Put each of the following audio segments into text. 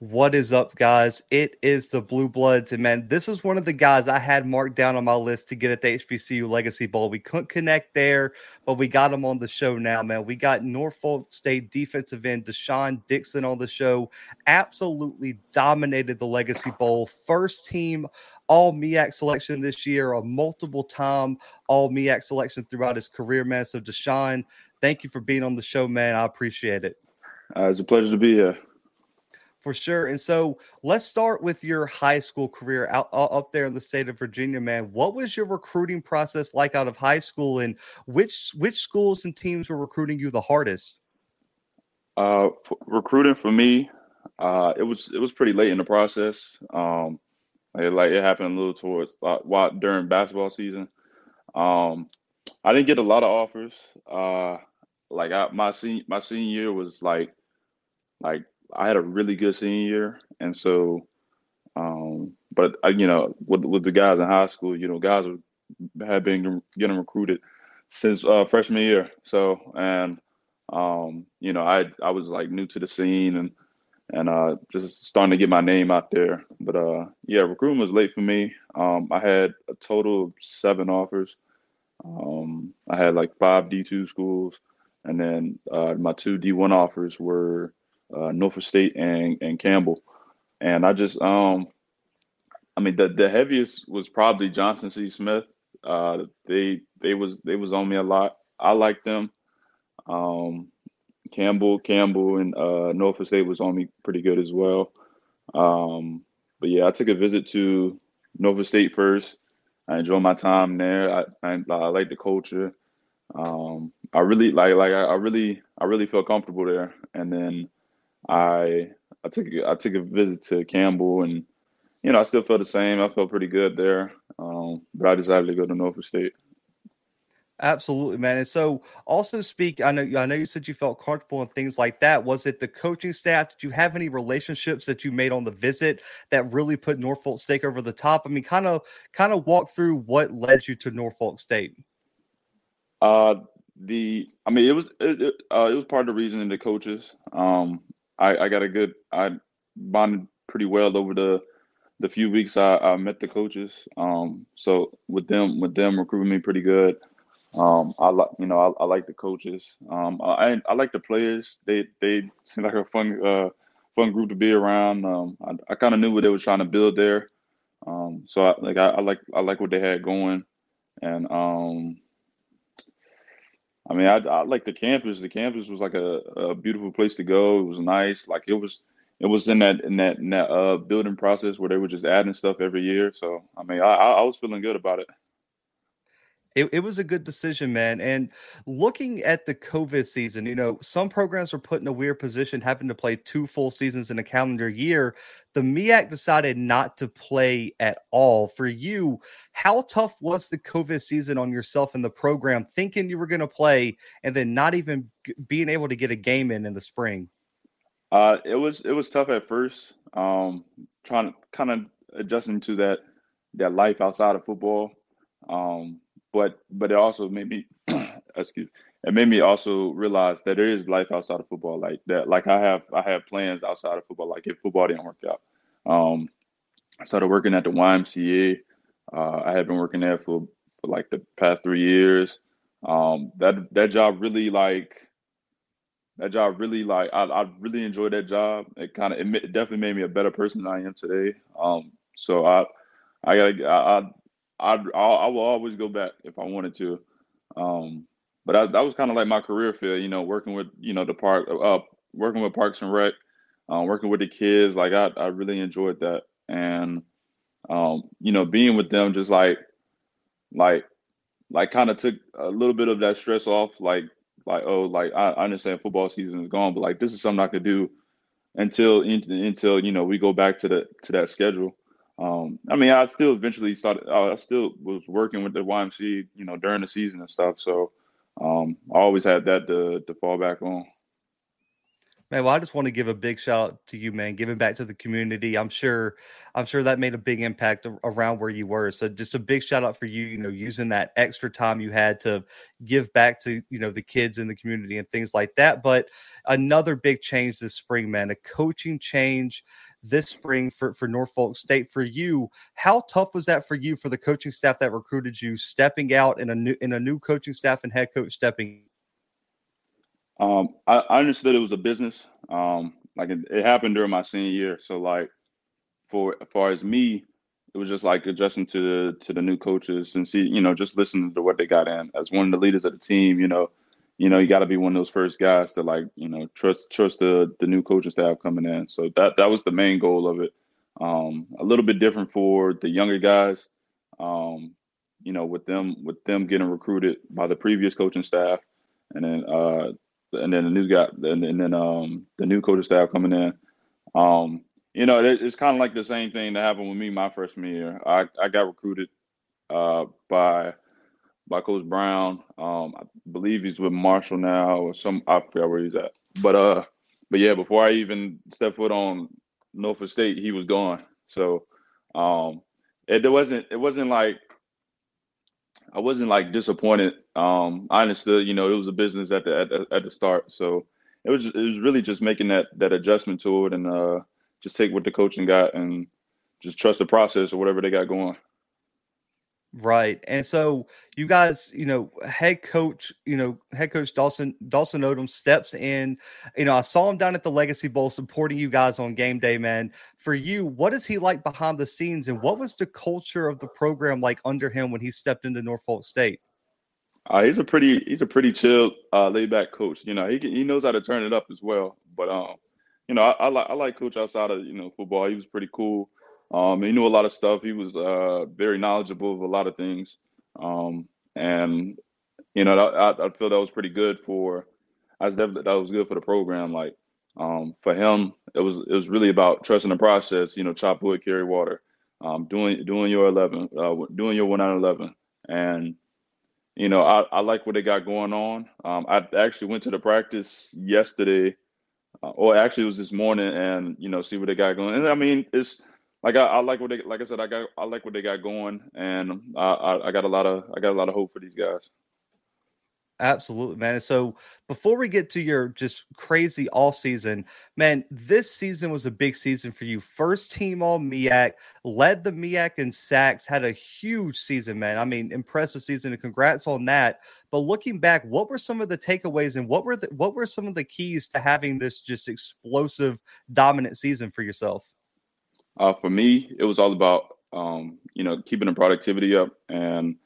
What is up, guys? It is the Bluebloods. And man, this is one of the guys I had marked down on my list to get at the HBCU Legacy Bowl. We couldn't connect there, but we got him on the show now, man. We got Norfolk State defensive end De'Shaan Dixon on the show. Absolutely dominated the Legacy Bowl. First team all MEAC selection this year, a multiple time all MEAC selection throughout his career, man. So, De'Shaan, thank you for being on the show, man. I appreciate it. Uh, it's a pleasure to be here for sure. And so let's start with your high school career out, up there in the state of Virginia, man. What was your recruiting process like out of high school, and which which schools and teams were recruiting you the hardest? Uh, recruiting for me, uh, it was it was pretty late in the process. Um, it, like it happened a little towards uh, while during basketball season. Um, I didn't get a lot of offers. Uh, like I, my senior my senior year was like like I had a really good senior year, and so, um, but I, you know, with with the guys in high school, you know, guys had been getting recruited since uh, freshman year. So, and um, you know, I I was like new to the scene and and uh, just starting to get my name out there. But uh, yeah, recruitment was late for me. Um, I had a total of seven offers. Um, I had like five D two schools, and then uh, my two D one offers were uh, Norfolk State and and Campbell, and I just um, I mean the the heaviest was probably Johnson C. Smith. Uh, they they was they was on me a lot. I liked them. Um, Campbell Campbell and uh, Norfolk State was on me pretty good as well. Um, but yeah, I took a visit to Norfolk State first. I enjoyed my time there. I I, I like the culture. Um, I really like like I, I really I really felt comfortable there. And then I I took I took a visit to Campbell, and you know I still felt the same. I felt pretty good there, um, but I decided to go to Norfolk State. Absolutely, man. And so, also speak. I know. I know you said you felt comfortable and things like that. Was it the coaching staff? Did you have any relationships that you made on the visit that really put Norfolk State over the top? I mean, kind of, kind of walk through what led you to Norfolk State. Uh, the. I mean, it was it, it, uh, it was part of the reason the coaches. Um, I, I got a good I bonded pretty well over the the few weeks I, I met the coaches. Um, so with them with them recruiting me pretty good. Um, I like you know I, I like the coaches. Um, I I like the players. They they seem like a fun uh, fun group to be around. Um, I, I kind of knew what they were trying to build there. Um, so I, like I, I like I like what they had going, and um, I mean, I, I like the campus. The campus was like a, a beautiful place to go. It was nice. Like it was, it was in that in that, in that uh, building process where they were just adding stuff every year. So I mean, I, I was feeling good about it it, it was a good decision, man. And looking at the COVID season, you know, some programs were put in a weird position having to play two full seasons in a calendar year. The MEAC decided not to play at all. For you, how tough was the COVID season on yourself and the program, thinking you were going to play and then not even being able to get a game in in the spring? Uh, it was it was tough at first. Um, trying to kind of adjusting to that that life outside of football. Um, but but it also made me excuse it made me also realize that there is life outside of football. Like that like i have i have plans outside of football. Like if football didn't work out um i started working at the ymca uh, i had been working there for, for like the past three years. Um that that job really like that job really like i, I really enjoyed that job. It kind of it definitely made me a better person than i am today. Um so i I gotta I, I'd, I'll, I will always go back if I wanted to. Um, but I, that was kind of like my career field, you know, working with, you know, the park, uh, working with Parks and Rec, uh, working with the kids. Like I, I really enjoyed that. And, um, you know, being with them just like, like, like kind of took a little bit of that stress off. Like, like, oh, like I, I understand football season is gone, but like, this is something I could do until, until, you know, we go back to the, to that schedule. Um, I mean, I still eventually started. I still was working with the YMC, you know, during the season and stuff. So um, I always had that to to fall back on. Man, well, I just want to give a big shout out to you, man, giving back to the community. I'm sure, I'm sure that made a big impact around where you were. So, just a big shout out for you. You know, using that extra time you had to give back to you know the kids in the community and things like that. But another big change this spring, man, a coaching change this spring for, for Norfolk State. For you, how tough was that for you for the coaching staff that recruited you, stepping out in a new in a new coaching staff and head coach stepping? Um, I, I understood it was a business. Um, like it, it happened during my senior year, so like for as far as me, it was just like adjusting to the to the new coaches and see, you know, just listening to what they got in. As one of the leaders of the team, you know, you know, you got to be one of those first guys to like, you know, trust trust the the new coaching staff coming in. So that that was the main goal of it. Um, a little bit different for the younger guys. Um, you know, with them with them getting recruited by the previous coaching staff, and then uh, and then the new guy, and, and then um, the new coaching staff coming in. Um, you know, it, it's kind of like the same thing that happened with me my freshman year. I I got recruited uh, by by Coach Brown. Um, I believe he's with Marshall now, or some I forget where he's at. But uh, but yeah, before I even stepped foot on Norfolk State, he was gone. So um, it, wasn't it wasn't like I wasn't like disappointed. Um, I understood, you know, it was a business at the at the, at the start, so it was just, it was really just making that that adjustment to it and uh, just take what the coaching got and just trust the process or whatever they got going. Right. And so you guys, you know, head coach, you know, head coach Dawson Dawson Odom steps in. You know, I saw him down at the Legacy Bowl supporting you guys on game day, man. For you, what is he like behind the scenes and what was the culture of the program like under him when he stepped into Norfolk State? Uh, he's a pretty he's a pretty chill, uh, laid back coach. You know, he he knows how to turn it up as well. But um, you know, I, I like I like coach outside of, you know, football. He was pretty cool. Um, he knew a lot of stuff. He was uh, very knowledgeable of a lot of things, um, and you know, I, I feel that was pretty good for. I was definitely that was good for the program. Like um, for him, it was it was really about trusting the process. You know, chop wood, carry water, um, doing doing your eleven, uh, doing your one out eleven, and you know, I, I like what they got going on. Um, I actually went to the practice yesterday, uh, or actually it was this morning, and you know, see what they got going. And I mean, it's like I, I, like what they like I said I got I like what they got going and I, I, I got a lot of I got a lot of hope for these guys. Absolutely, man. So before we get to your just crazy all season, man, this season was a big season for you. First team all MEAC, led the MEAC in sacks, had a huge season, man. I mean, impressive season, and congrats on that. But looking back, what were some of the takeaways and what were the, what were some of the keys to having this just explosive, dominant season for yourself? Uh, for me, it was all about um, you know keeping the productivity up and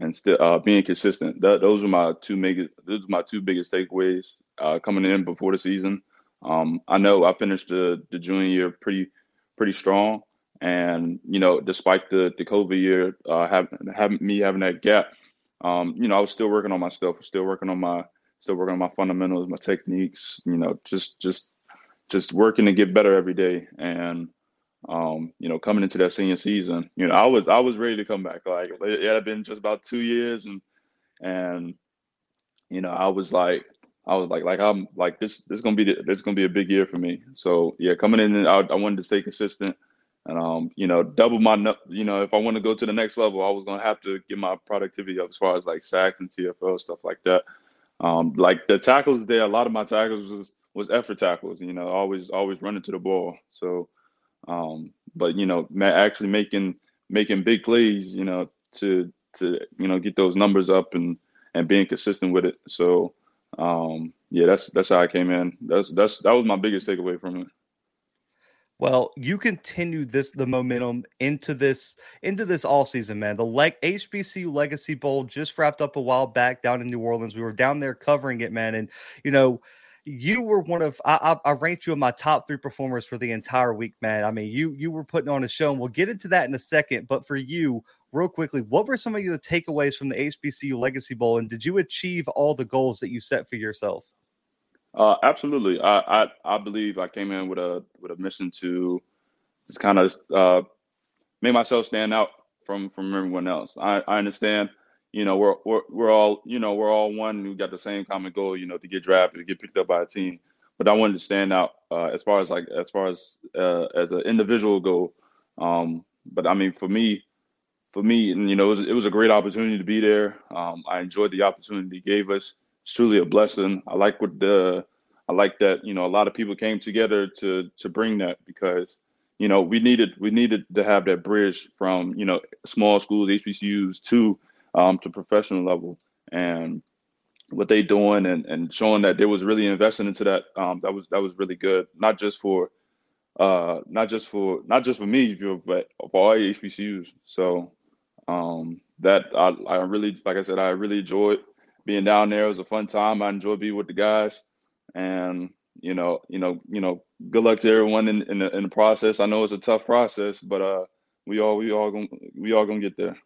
and still uh, being consistent. That, those are my two biggest those are my two biggest takeaways uh, coming in before the season. Um, I know I finished the the junior year pretty pretty strong, and you know despite the the COVID year uh, having having me having that gap, um, you know I was still working on my stuff, still working on my still working on my fundamentals, my techniques. You know, just just just working to get better every day and um, you know, coming into that senior season, you know, I was I was ready to come back. Like it had been just about two years, and and you know, I was like, I was like, like I'm like this. This is gonna be the, this is gonna be a big year for me. So yeah, coming in, I, I wanted to stay consistent, and um, you know, double my, you know, if I want to go to the next level, I was gonna have to get my productivity up as far as like sacks and TFL stuff like that. Um, like the tackles there, a lot of my tackles was was effort tackles. You know, always always running to the ball. So um, but you know, actually making making big plays, you know, to to you know get those numbers up and and being consistent with it. So um, yeah, that's that's how I came in. That's that's that was my biggest takeaway from it. Well, you continue this the momentum into this into this all season, man. The HBCU Legacy Bowl just wrapped up a while back down in New Orleans. We were down there covering it, man, and you know you were one of I, I, I ranked you in my top three performers for the entire week, man. I mean, you you were putting on a show, and we'll get into that in a second. But for you, real quickly, what were some of the takeaways from the HBCU Legacy Bowl, and did you achieve all the goals that you set for yourself? Uh, absolutely. I, I I believe I came in with a with a mission to just kind of uh, make myself stand out from from everyone else. I, I understand you know, we're, we're, we're all, you know, we're all one. We got the same common goal, you know, to get drafted, to get picked up by a team. But I wanted to stand out uh, as far as like, as far as uh, as an individual goal. Um, but I mean, for me, for me, and you know, it was, it was a great opportunity to be there. Um, I enjoyed the opportunity they gave us. It's truly a blessing. I like what the, I like that you know a lot of people came together to to bring that because you know, we needed we needed to have that bridge from you know small schools, HBCUs to um, to professional level, and what they doing and, and showing that they was really investing into that. Um, that was that was really good, not just for uh, not just for not just for me, but for all HBCUs. So um, that I, I really, like I said, I really enjoyed being down there. It was a fun time. I enjoyed being with the guys, and you know, you know, you know, good luck to everyone in in the, in the process. I know it's a tough process, but uh, we all we all gonna we all gonna get there.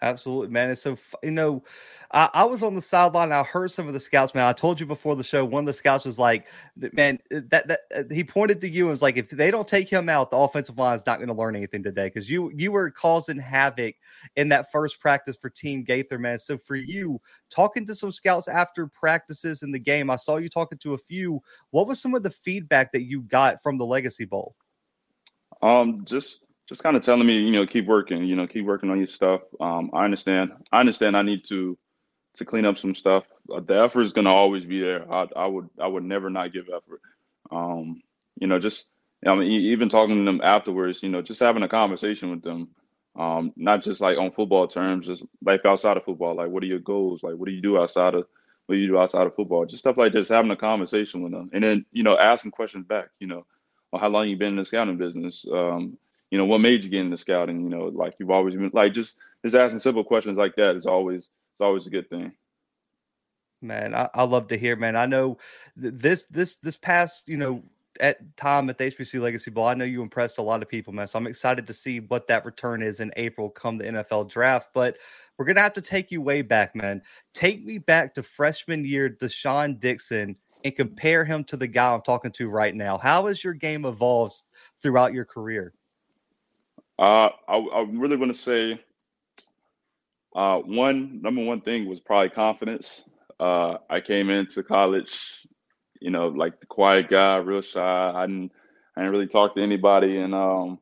Absolutely, man. It's so you know, I, I, was on the sideline. I heard some of the scouts, man. I told you before the show. One of the scouts was like, "Man, uh, that that uh, he pointed to you and was like, if they don't take him out, the offensive line is not going to learn anything today because you you were causing havoc in that first practice for Team Gaither, man. So for you, talking to some scouts after practices in the game, I saw you talking to a few. What was some of the feedback that you got from the Legacy Bowl? Um, just just kind of telling me, you know, keep working, you know, keep working on your stuff. Um, I understand. I understand. I need to to clean up some stuff. Uh, the effort is going to always be there. I, I, would I would never not give effort. Um, you know, just I mean, even talking to them afterwards, you know, just having a conversation with them, um, not just like on football terms, just life outside of football. Like, what are your goals? Like, what do you do outside of what do you do outside of football? Just stuff like this. Having a conversation with them, and then you know, asking questions back. You know, well, how long you been in the scouting business? Um, you know, what made you get into scouting? You know, like you've always been like just just asking simple questions like that is always it's always a good thing. Man, I, I love to hear, man. I know th- this this this past, you know, at time at the HBC Legacy Bowl, I know you impressed a lot of people, man. So I'm excited to see what that return is in April come the NFL draft. But we're gonna have to take you way back, man. Take me back to freshman year, De'Shaan Dixon, and compare him to the guy I'm talking to right now. How has your game evolved throughout your career? Uh, I, I really want to say uh, one number one thing was probably confidence. Uh, I came into college, you know, like the quiet guy, real shy. I didn't, I didn't really talk to anybody, and um,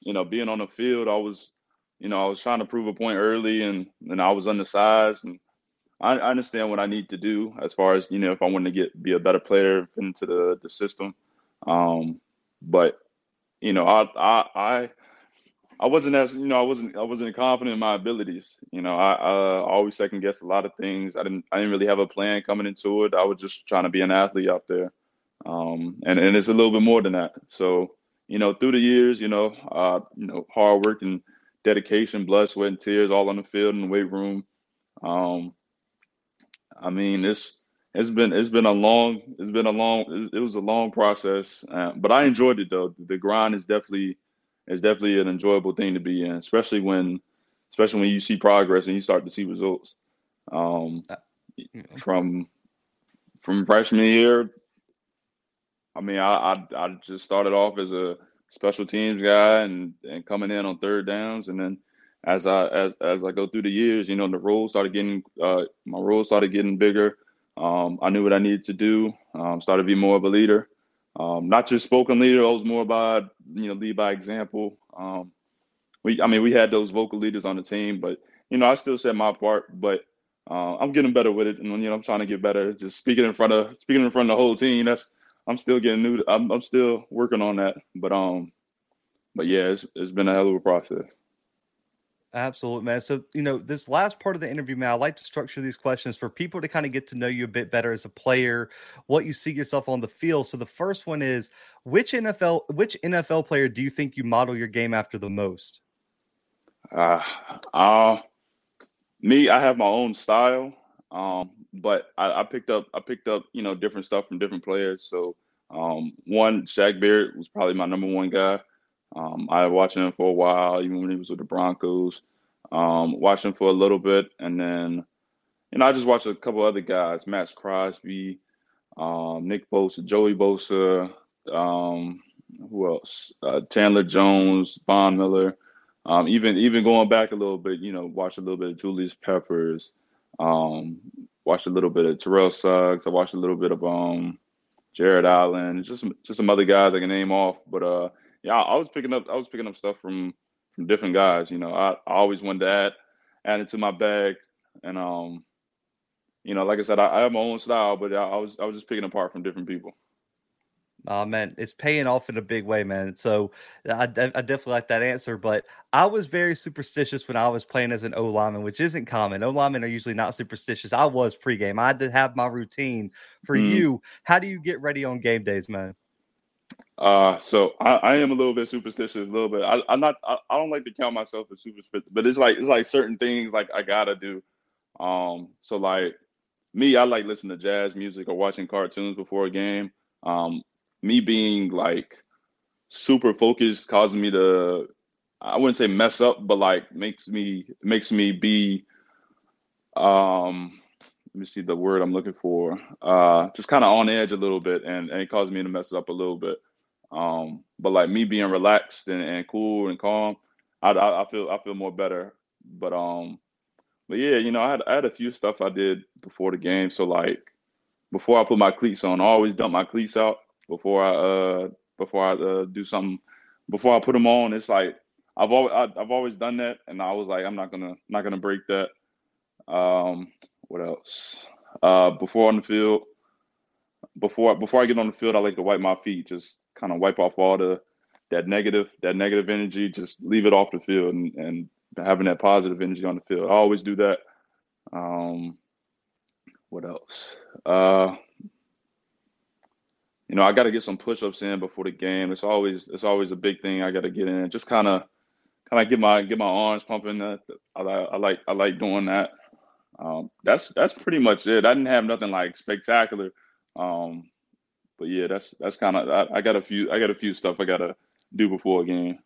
you know, being on the field, I was, you know, I was trying to prove a point early, and and I was undersized, and I, I understand what I need to do as far as you know, if I want to get be a better player, into the the system. Um, but you know, I I I I wasn't as you know I wasn't I wasn't confident in my abilities. You know, I, I always second guessed a lot of things. I didn't I didn't really have a plan coming into it. I was just trying to be an athlete out there, um, and and it's a little bit more than that. So you know, through the years, you know, uh, you know, hard work and dedication, blood, sweat, and tears, all on the field in the weight room. Um, I mean, it's it's been it's been a long it's been a long it was a long process, uh, but I enjoyed it though. The grind is definitely is definitely an enjoyable thing to be in, especially when especially when you see progress and you start to see results. Um, uh, from from freshman year, I mean, I, I I just started off as a special teams guy and and coming in on third downs, and then as I as as I go through the years, you know, the roles started getting uh, my roles started getting bigger. Um, I knew what I needed to do. Um, started to be more of a leader. Um, not just spoken leader. I was more about you know lead by example. Um, we, I mean, we had those vocal leaders on the team, but you know, I still said my part. But uh, I'm getting better with it, and you know, I'm trying to get better. Just speaking in front of speaking in front of the whole team. That's I'm still getting new. I'm, I'm still working on that. But um, but yeah, it's it's been a hell of a process. Absolutely, man. So, you know, this last part of the interview, man, I like to structure these questions for people to kind of get to know you a bit better as a player, what you see yourself on the field. So, the first one is which NFL, which NFL player do you think you model your game after the most? Uh, uh me, I have my own style, um, but I, I picked up, I picked up, you know, different stuff from different players. So, um, one, Shaq Barrett was probably my number one guy. Um, I watched him for a while, even when he was with the Broncos. Um, watched him for a little bit, and then, you know, I just watched a couple other guys: Maxx Crosby, um, Nick Bosa, Joey Bosa, um, who else? Uh, Chandler Jones, Von Miller. Um, even even going back a little bit, you know, watched a little bit of Julius Peppers. Um, watched a little bit of Terrell Suggs. I watched a little bit of um, Jared Allen. Just just some other guys I can name off, but uh yeah, I, I was picking up I was picking up stuff from from different guys. You know, I, I always wanted to add add it to my bag, and um, you know, like I said, I, I have my own style, but I, I was I was just picking apart from different people. Oh man, it's paying off in a big way, man. So I, I definitely like that answer. But I was very superstitious when I was playing as an O lineman, which isn't common. O linemen are usually not superstitious. I was pregame. I did have my routine. For mm. you, how do you get ready on game days, man? Uh, so I, I am a little bit superstitious, a little bit. I, am not. I, I, don't like to count myself as superstitious, but it's like it's like certain things like I gotta do. Um, so like me, I like listening to jazz music or watching cartoons before a game. Um, me being like super focused causes me to I wouldn't say mess up, but like makes me makes me be um let me see the word I'm looking for. Uh just kind of on edge a little bit and, and it causes me to mess up a little bit. Um but like me being relaxed and, and cool and calm, I, I, I feel I feel more better. But um but yeah, you know, I had I had a few stuff I did before the game. So like before I put my cleats on, I always dump my cleats out before I uh before I uh, do something before I put them on. It's like I've always I, have always done that, and I was like I'm not gonna not gonna break that. Um, what else? Uh, before on the field, before before I get on the field, I like to wipe my feet, just kind of wipe off all the that negative that negative energy, just leave it off the field, and, and having that positive energy on the field. I always do that. Um, what else? Uh, you know, I got to get some push-ups in before the game. It's always it's always a big thing I got to get in. Just kind of kind of get my get my arms pumping. I, I like I like doing that. Um, that's that's pretty much it. I didn't have nothing like spectacular, um, but yeah, that's that's kind of I, I, got a few I got a few stuff I got to do before a game.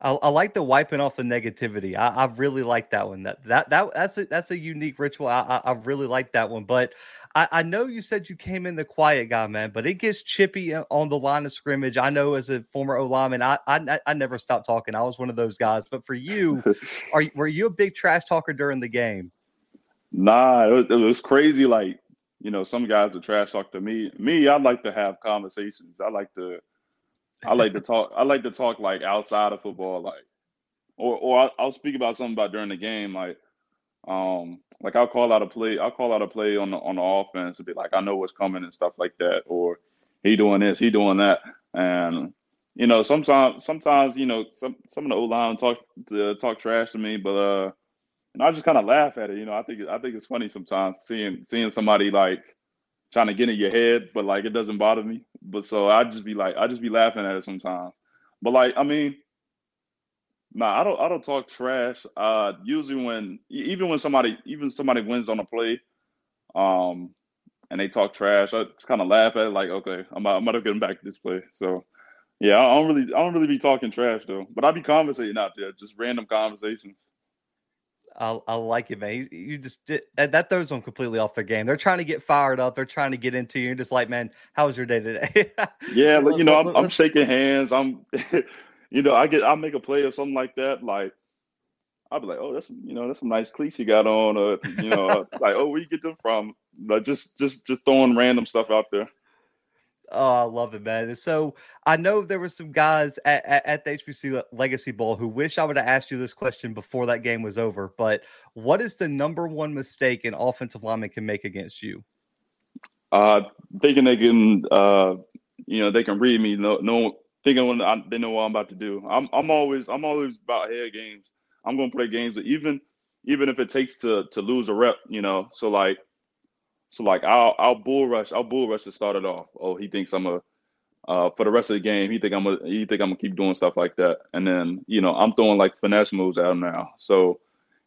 I, I, like the wiping off the negativity. I, I, really like that one. That that that that's a that's a unique ritual. I I, really like that one. But I, I know you said you came in the quiet guy, man. But it gets chippy uh, on the line of scrimmage. I know as a former O lineman, I, I I never stopped talking. I was one of those guys. But for you, are were you a big trash talker during the game? Nah, it was, it was crazy. Like you know, some guys would trash talk to me. Me, I like to have conversations. I like to I like to talk. I like to talk like outside of football, like, or or I'll, I'll speak about something about during the game, like, um, like I'll call out a play. I'll call out a play on the on the offense and be like, I know what's coming and stuff like that, or he doing this, he doing that, and you know, sometimes sometimes you know some some of the old line talk to talk trash to me, but uh, and I just kind of laugh at it. You know, I think I think it's funny sometimes seeing seeing somebody like trying to get in your head, but like it doesn't bother me. But so I just be like, I just be laughing at it sometimes. But like, I mean, nah, I don't, I don't talk trash. Uh, usually when, even when somebody, even somebody wins on a play, um, and they talk trash, I just kind of laugh at it, like, okay, I'm, I'm to get them back to this play. So, yeah, I don't really, I don't really be talking trash though, but I be conversating out there, just random conversations. I, I like it, man. You, you just that throws them completely off their game. They're trying to get fired up. They're trying to get into you. You're just like, man, how was your day today? yeah, but you know, I'm, I'm shaking hands. I'm, you know, I get I make a play or something like that. Like I'll be like, oh, that's you know, that's some nice cleats you got on, or you know, like, oh, where you get them from? Like just just just throwing random stuff out there. Oh, I love it, man. So I know there were some guys at, at, at, the HBC Legacy Bowl who wish I would have asked you this question before that game was over. But what is the number one mistake an offensive lineman can make against you? Uh, thinking they can, uh, you know, they can read me. No, no thinking when I, they know what I'm about to do. I'm, I'm always, I'm always about head games. I'm going to play games, even, even if it takes to to lose a rep. You know, so like so like I'll I'll bull rush I'll bull rush to start it off. Oh, he thinks I'm a uh, for the rest of the game. He think I'm a he think I'm gonna keep doing stuff like that. And then you know I'm throwing like finesse moves at him now. So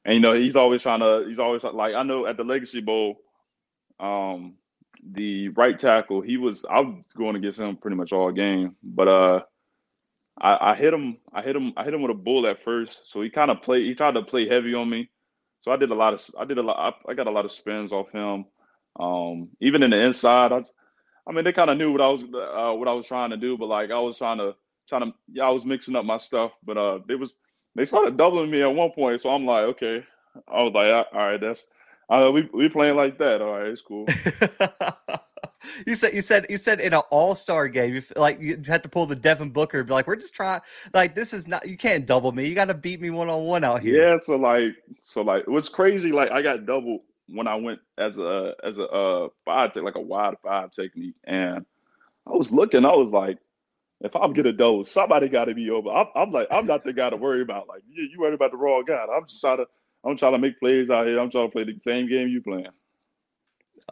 and you know he's always trying to he's always like I know at the Legacy Bowl, um, the right tackle he was I was going against him pretty much all game, but uh. I, I hit him. I hit him. I hit him with a bull at first. So he kind of played. He tried to play heavy on me. So I did a lot of. I did a lot. I, I got a lot of spins off him. Um, even in the inside, I, I mean, they kind of knew what I was uh, what I was trying to do, but like I was trying to trying to yeah, I was mixing up my stuff, but uh, they was they started doubling me at one point, so I'm like, okay, I was like, all right, that's uh, we we playing like that, all right, it's cool. you said you said you said in an all star game, you like you had to pull the Devin Booker, be like, we're just trying, like this is not, you can't double me, you got to beat me one on one out here. Yeah, so like, so like, what's crazy, like I got double when I went as a as a uh, five tech, like a wide five technique, and I was looking, I was like, if I'm get a dose, somebody got to be over. I'm, I'm, like, I'm not the guy to worry about. Like, you, you worried about the wrong guy. I'm just trying to, I'm trying to make plays out here. I'm trying to play the same game you playing.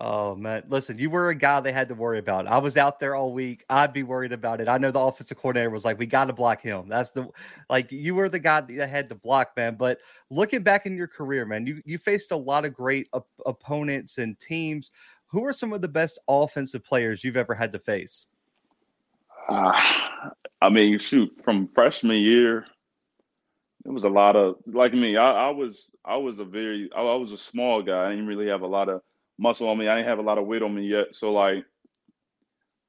Oh man, listen, you were a guy they had to worry about. I was out there all week. I'd be worried about it. I know the offensive coordinator was like, "We got to block him." That's the like you were the guy that had to block, man. But looking back in your career, man, you you faced a lot of great op- opponents and teams. Who are some of the best offensive players you've ever had to face? Uh, I mean, shoot, from freshman year, it was a lot of like me. I, I was I was a very I, I was a small guy. I didn't really have a lot of muscle on me. I didn't have a lot of weight on me yet. So like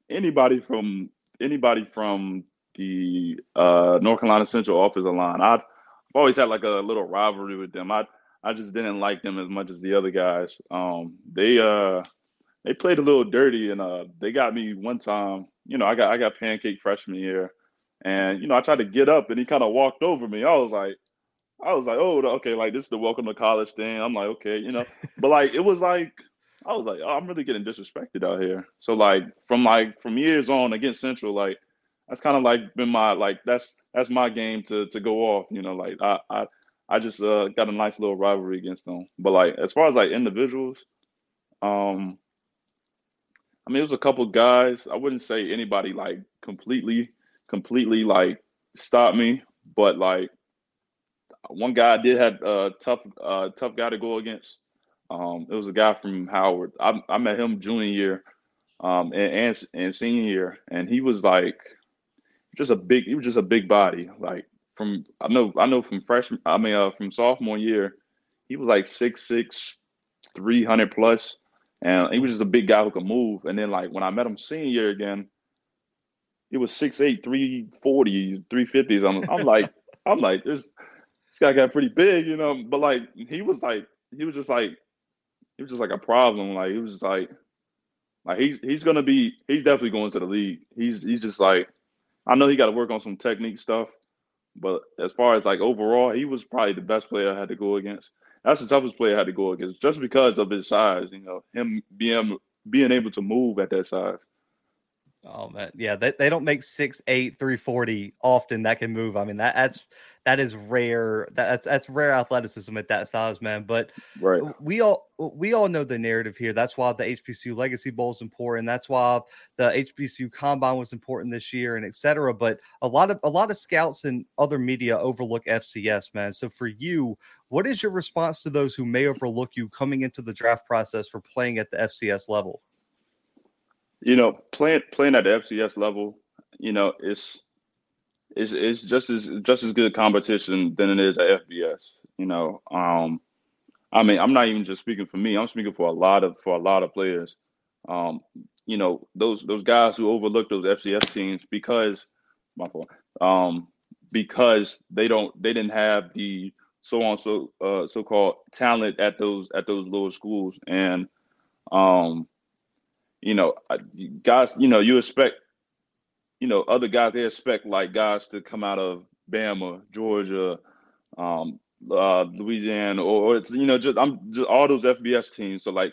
anybody from anybody from the uh, North Carolina Central offensive line, I've, I've always had like a little rivalry with them. I I just didn't like them as much as the other guys. Um, they uh they played a little dirty and uh they got me one time. You know, I got I got pancake freshman year, and you know I tried to get up and he kind of walked over me. I was like, I was like, oh, okay, like this is the welcome to college thing. I'm like, okay, you know, but like it was like I was like, oh, I'm really getting disrespected out here. So like from like from years on against Central, like that's kind of like been my like that's that's my game to to go off. You know, like I I I just uh, got a nice little rivalry against them. But like as far as like individuals, um, I mean, it was a couple guys. I wouldn't say anybody like completely completely like stopped me, but like one guy did have a tough uh tough guy to go against. Um, it was a guy from Howard. I, I met him junior year, um, and, and and senior year, and he was like just a big. He was just a big body. Like from I know I know from freshman. I mean, uh, from sophomore year, he was like six six, three hundred plus, and he was just a big guy who could move. And then like when I met him senior year again, he was 6'8", 340, 350s. I'm I'm like I'm like this this guy got pretty big, you know. But like he was like he was just like he was just like a problem. Like he was just like like he's he's gonna be he's definitely going to the league. He's he's just like I know he got to work on some technique stuff, but as far as like overall, he was probably the best player I had to go against. That's the toughest player I had to go against, just because of his size. You know, him being being able to move at that size. Oh man, yeah, they, they don't make six eight three forty often that can move. I mean that that's that is rare. That's that's rare athleticism at that size, man. But right, we all we all know the narrative here. That's why the HBCU Legacy Bowl is important. That's why the HBCU Combine was important this year, and etc. But a lot of a lot of scouts and other media overlook FCS, man. So for you, what is your response to those who may overlook you coming into the draft process for playing at the FCS level? You know, playing playing at the FCS level, you know, it's it's it's just as just as good competition than it is at FBS. You know, um, I mean, I'm not even just speaking for me. I'm speaking for a lot of for a lot of players. Um, you know, those those guys who overlook those FCS teams because my fault. Um, because they don't they didn't have the so on so uh, so called talent at those at those lower schools and um you know guys you know you expect you know, other guys they expect like guys to come out of Bama, Georgia, um, uh, Louisiana, or, or, it's you know just I'm just all those FBS teams. So like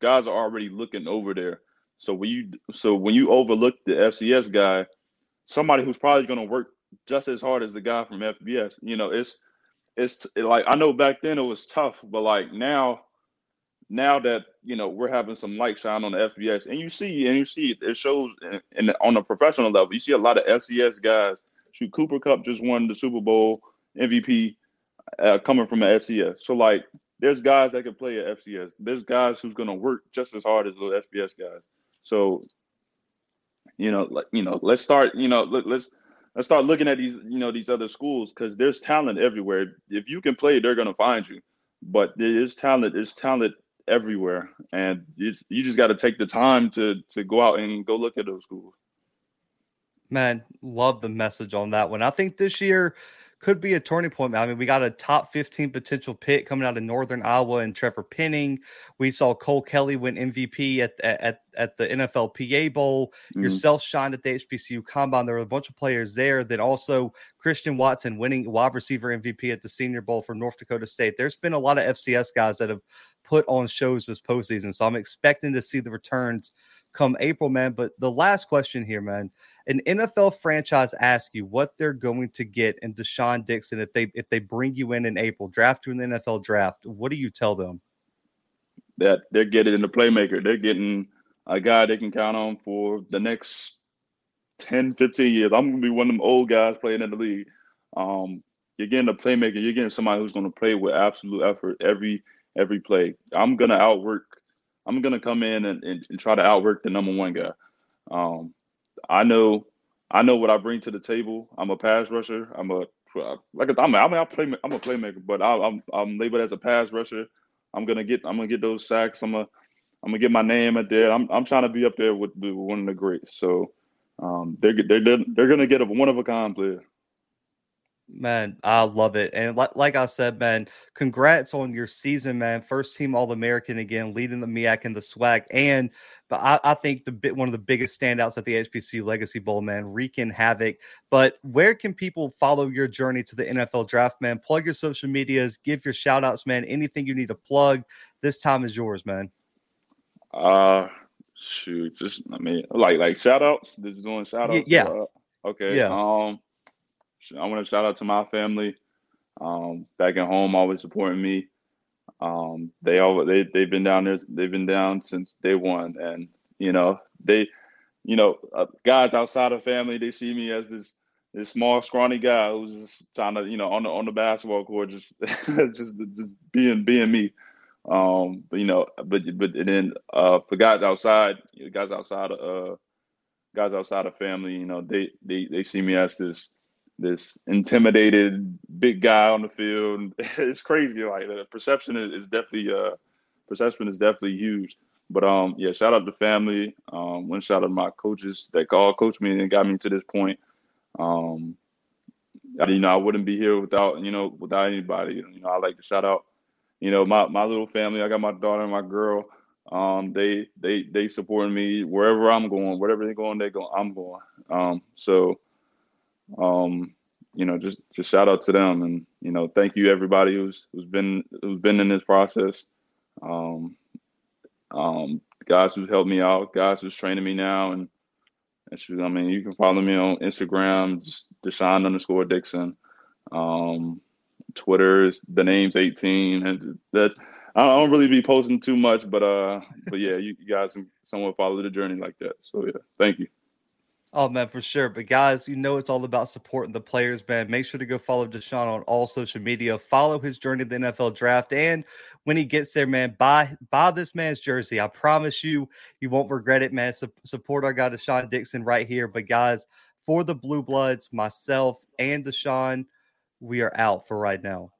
guys are already looking over there. So when you so when you overlook the FCS guy, somebody who's probably going to work just as hard as the guy from FBS, you know, it's it's like I know back then it was tough, but like now now that you know we're having some light shine on the FBS, and you see and you see it shows in, in on a professional level. You see a lot of FCS guys. Shoot, Cooper Kupp just won the Super Bowl MVP uh, coming from an FCS. So like, there's guys that can play at FCS. There's guys who's to work just as hard as those FBS guys. So, you know, like you know, let's start. You know, let, let's let's start looking at these you know these other schools because there's talent everywhere. If you can play, they're to find you. But there is talent. There's talent everywhere, and you, you just got to take the time to to go out and go look at those schools. Man, love the message on that one. I think this year could be a turning point. I mean, we got a top 15 potential pick coming out of Northern Iowa and Trevor Penning. We saw Cole Kelley win MVP at at at the NFLPA Bowl. Mm-hmm. Yourself shined at the HBCU Combine. There were a bunch of players there. Then also Christian Watson winning wide receiver MVP at the Senior Bowl for North Dakota State. There's been a lot of FCS guys that have put on shows this postseason. So I'm expecting to see the returns come April, man. But the last question here, man, an NFL franchise asks you what they're going to get in De'Shaan Dixon if they if they bring you in in April, draft you in the NFL draft. What do you tell them? That they're getting in the playmaker. They're getting a guy they can count on for the next 10, 15 years. I'm gonna be one of them old guys playing in the league. Um, you're getting a playmaker. You're getting somebody who's going to play with absolute effort every every play. I'm gonna outwork. I'm gonna come in and, and, and try to outwork the number one guy. Um, I know, I know what I bring to the table. I'm a pass rusher. I'm a like a, I'm a, I mean, I play, I'm a playmaker, but I, am I'm, I'm labeled as a pass rusher. I'm gonna get I'm gonna get those sacks. I'm gonna I'm gonna get my name up there. I'm I'm trying to be up there with, with one of the greats. So um, they're they're they're gonna get a one of a kind player. Man, I love it. And like, like I said, man, congrats on your season, man. First team All American again, leading the MEAC and the SWAC. And but I, I think the bit one of the biggest standouts at the HPC Legacy Bowl, man, wreaking havoc. But where can people follow your journey to the NFL draft, man? Plug your social medias, give your shout outs, man. Anything you need to plug, this time is yours, man. Uh shoot, just I mean like like shout outs, just doing shout outs. Yeah. Uh, okay. Yeah. Um I want to shout out to my family um, back at home, always supporting me. Um, they all they they've been down there. They've been down since day one, and you know they, you know, uh, guys outside of family, they see me as this this small, scrawny guy who's just trying to, you know, on the on the basketball court, just just just being being me. Um, but you know, but but then uh, for guys outside, guys outside of uh, guys outside of family, you know, they they they see me as this this intimidated big guy on the field. it's crazy. Like the perception is, is definitely uh perception is definitely huge. But um yeah, shout out to family. Um one shout out to my coaches that all coached me and got me to this point. Um you know, I wouldn't be here without, you know, without anybody. You know, I like to shout out, you know, my, my little family. I got my daughter and my girl. Um, they they they supporting me wherever I'm going, whatever they're going, they go, I'm going. Um, so um, you know, just just shout out to them, and you know, thank you everybody who's who's been who's been in this process. Um, um, guys who's helped me out, guys who's training me now, and and I mean, you can follow me on Instagram, just De'Shaan underscore Dixon. Um, Twitter is the name's 18, and that I don't really be posting too much, but uh, but yeah, you guys can somewhat follow the journey like that. So yeah, thank you. Oh man, for sure. But guys, you know it's all about supporting the players, man. Make sure to go follow De'Shaan on all social media. Follow his journey to the NFL draft, and when he gets there, man, buy buy this man's jersey. I promise you, you won't regret it, man. Su- support our guy De'Shaan Dixon right here. But guys, for the Bluebloods, myself and De'Shaan, we are out for right now.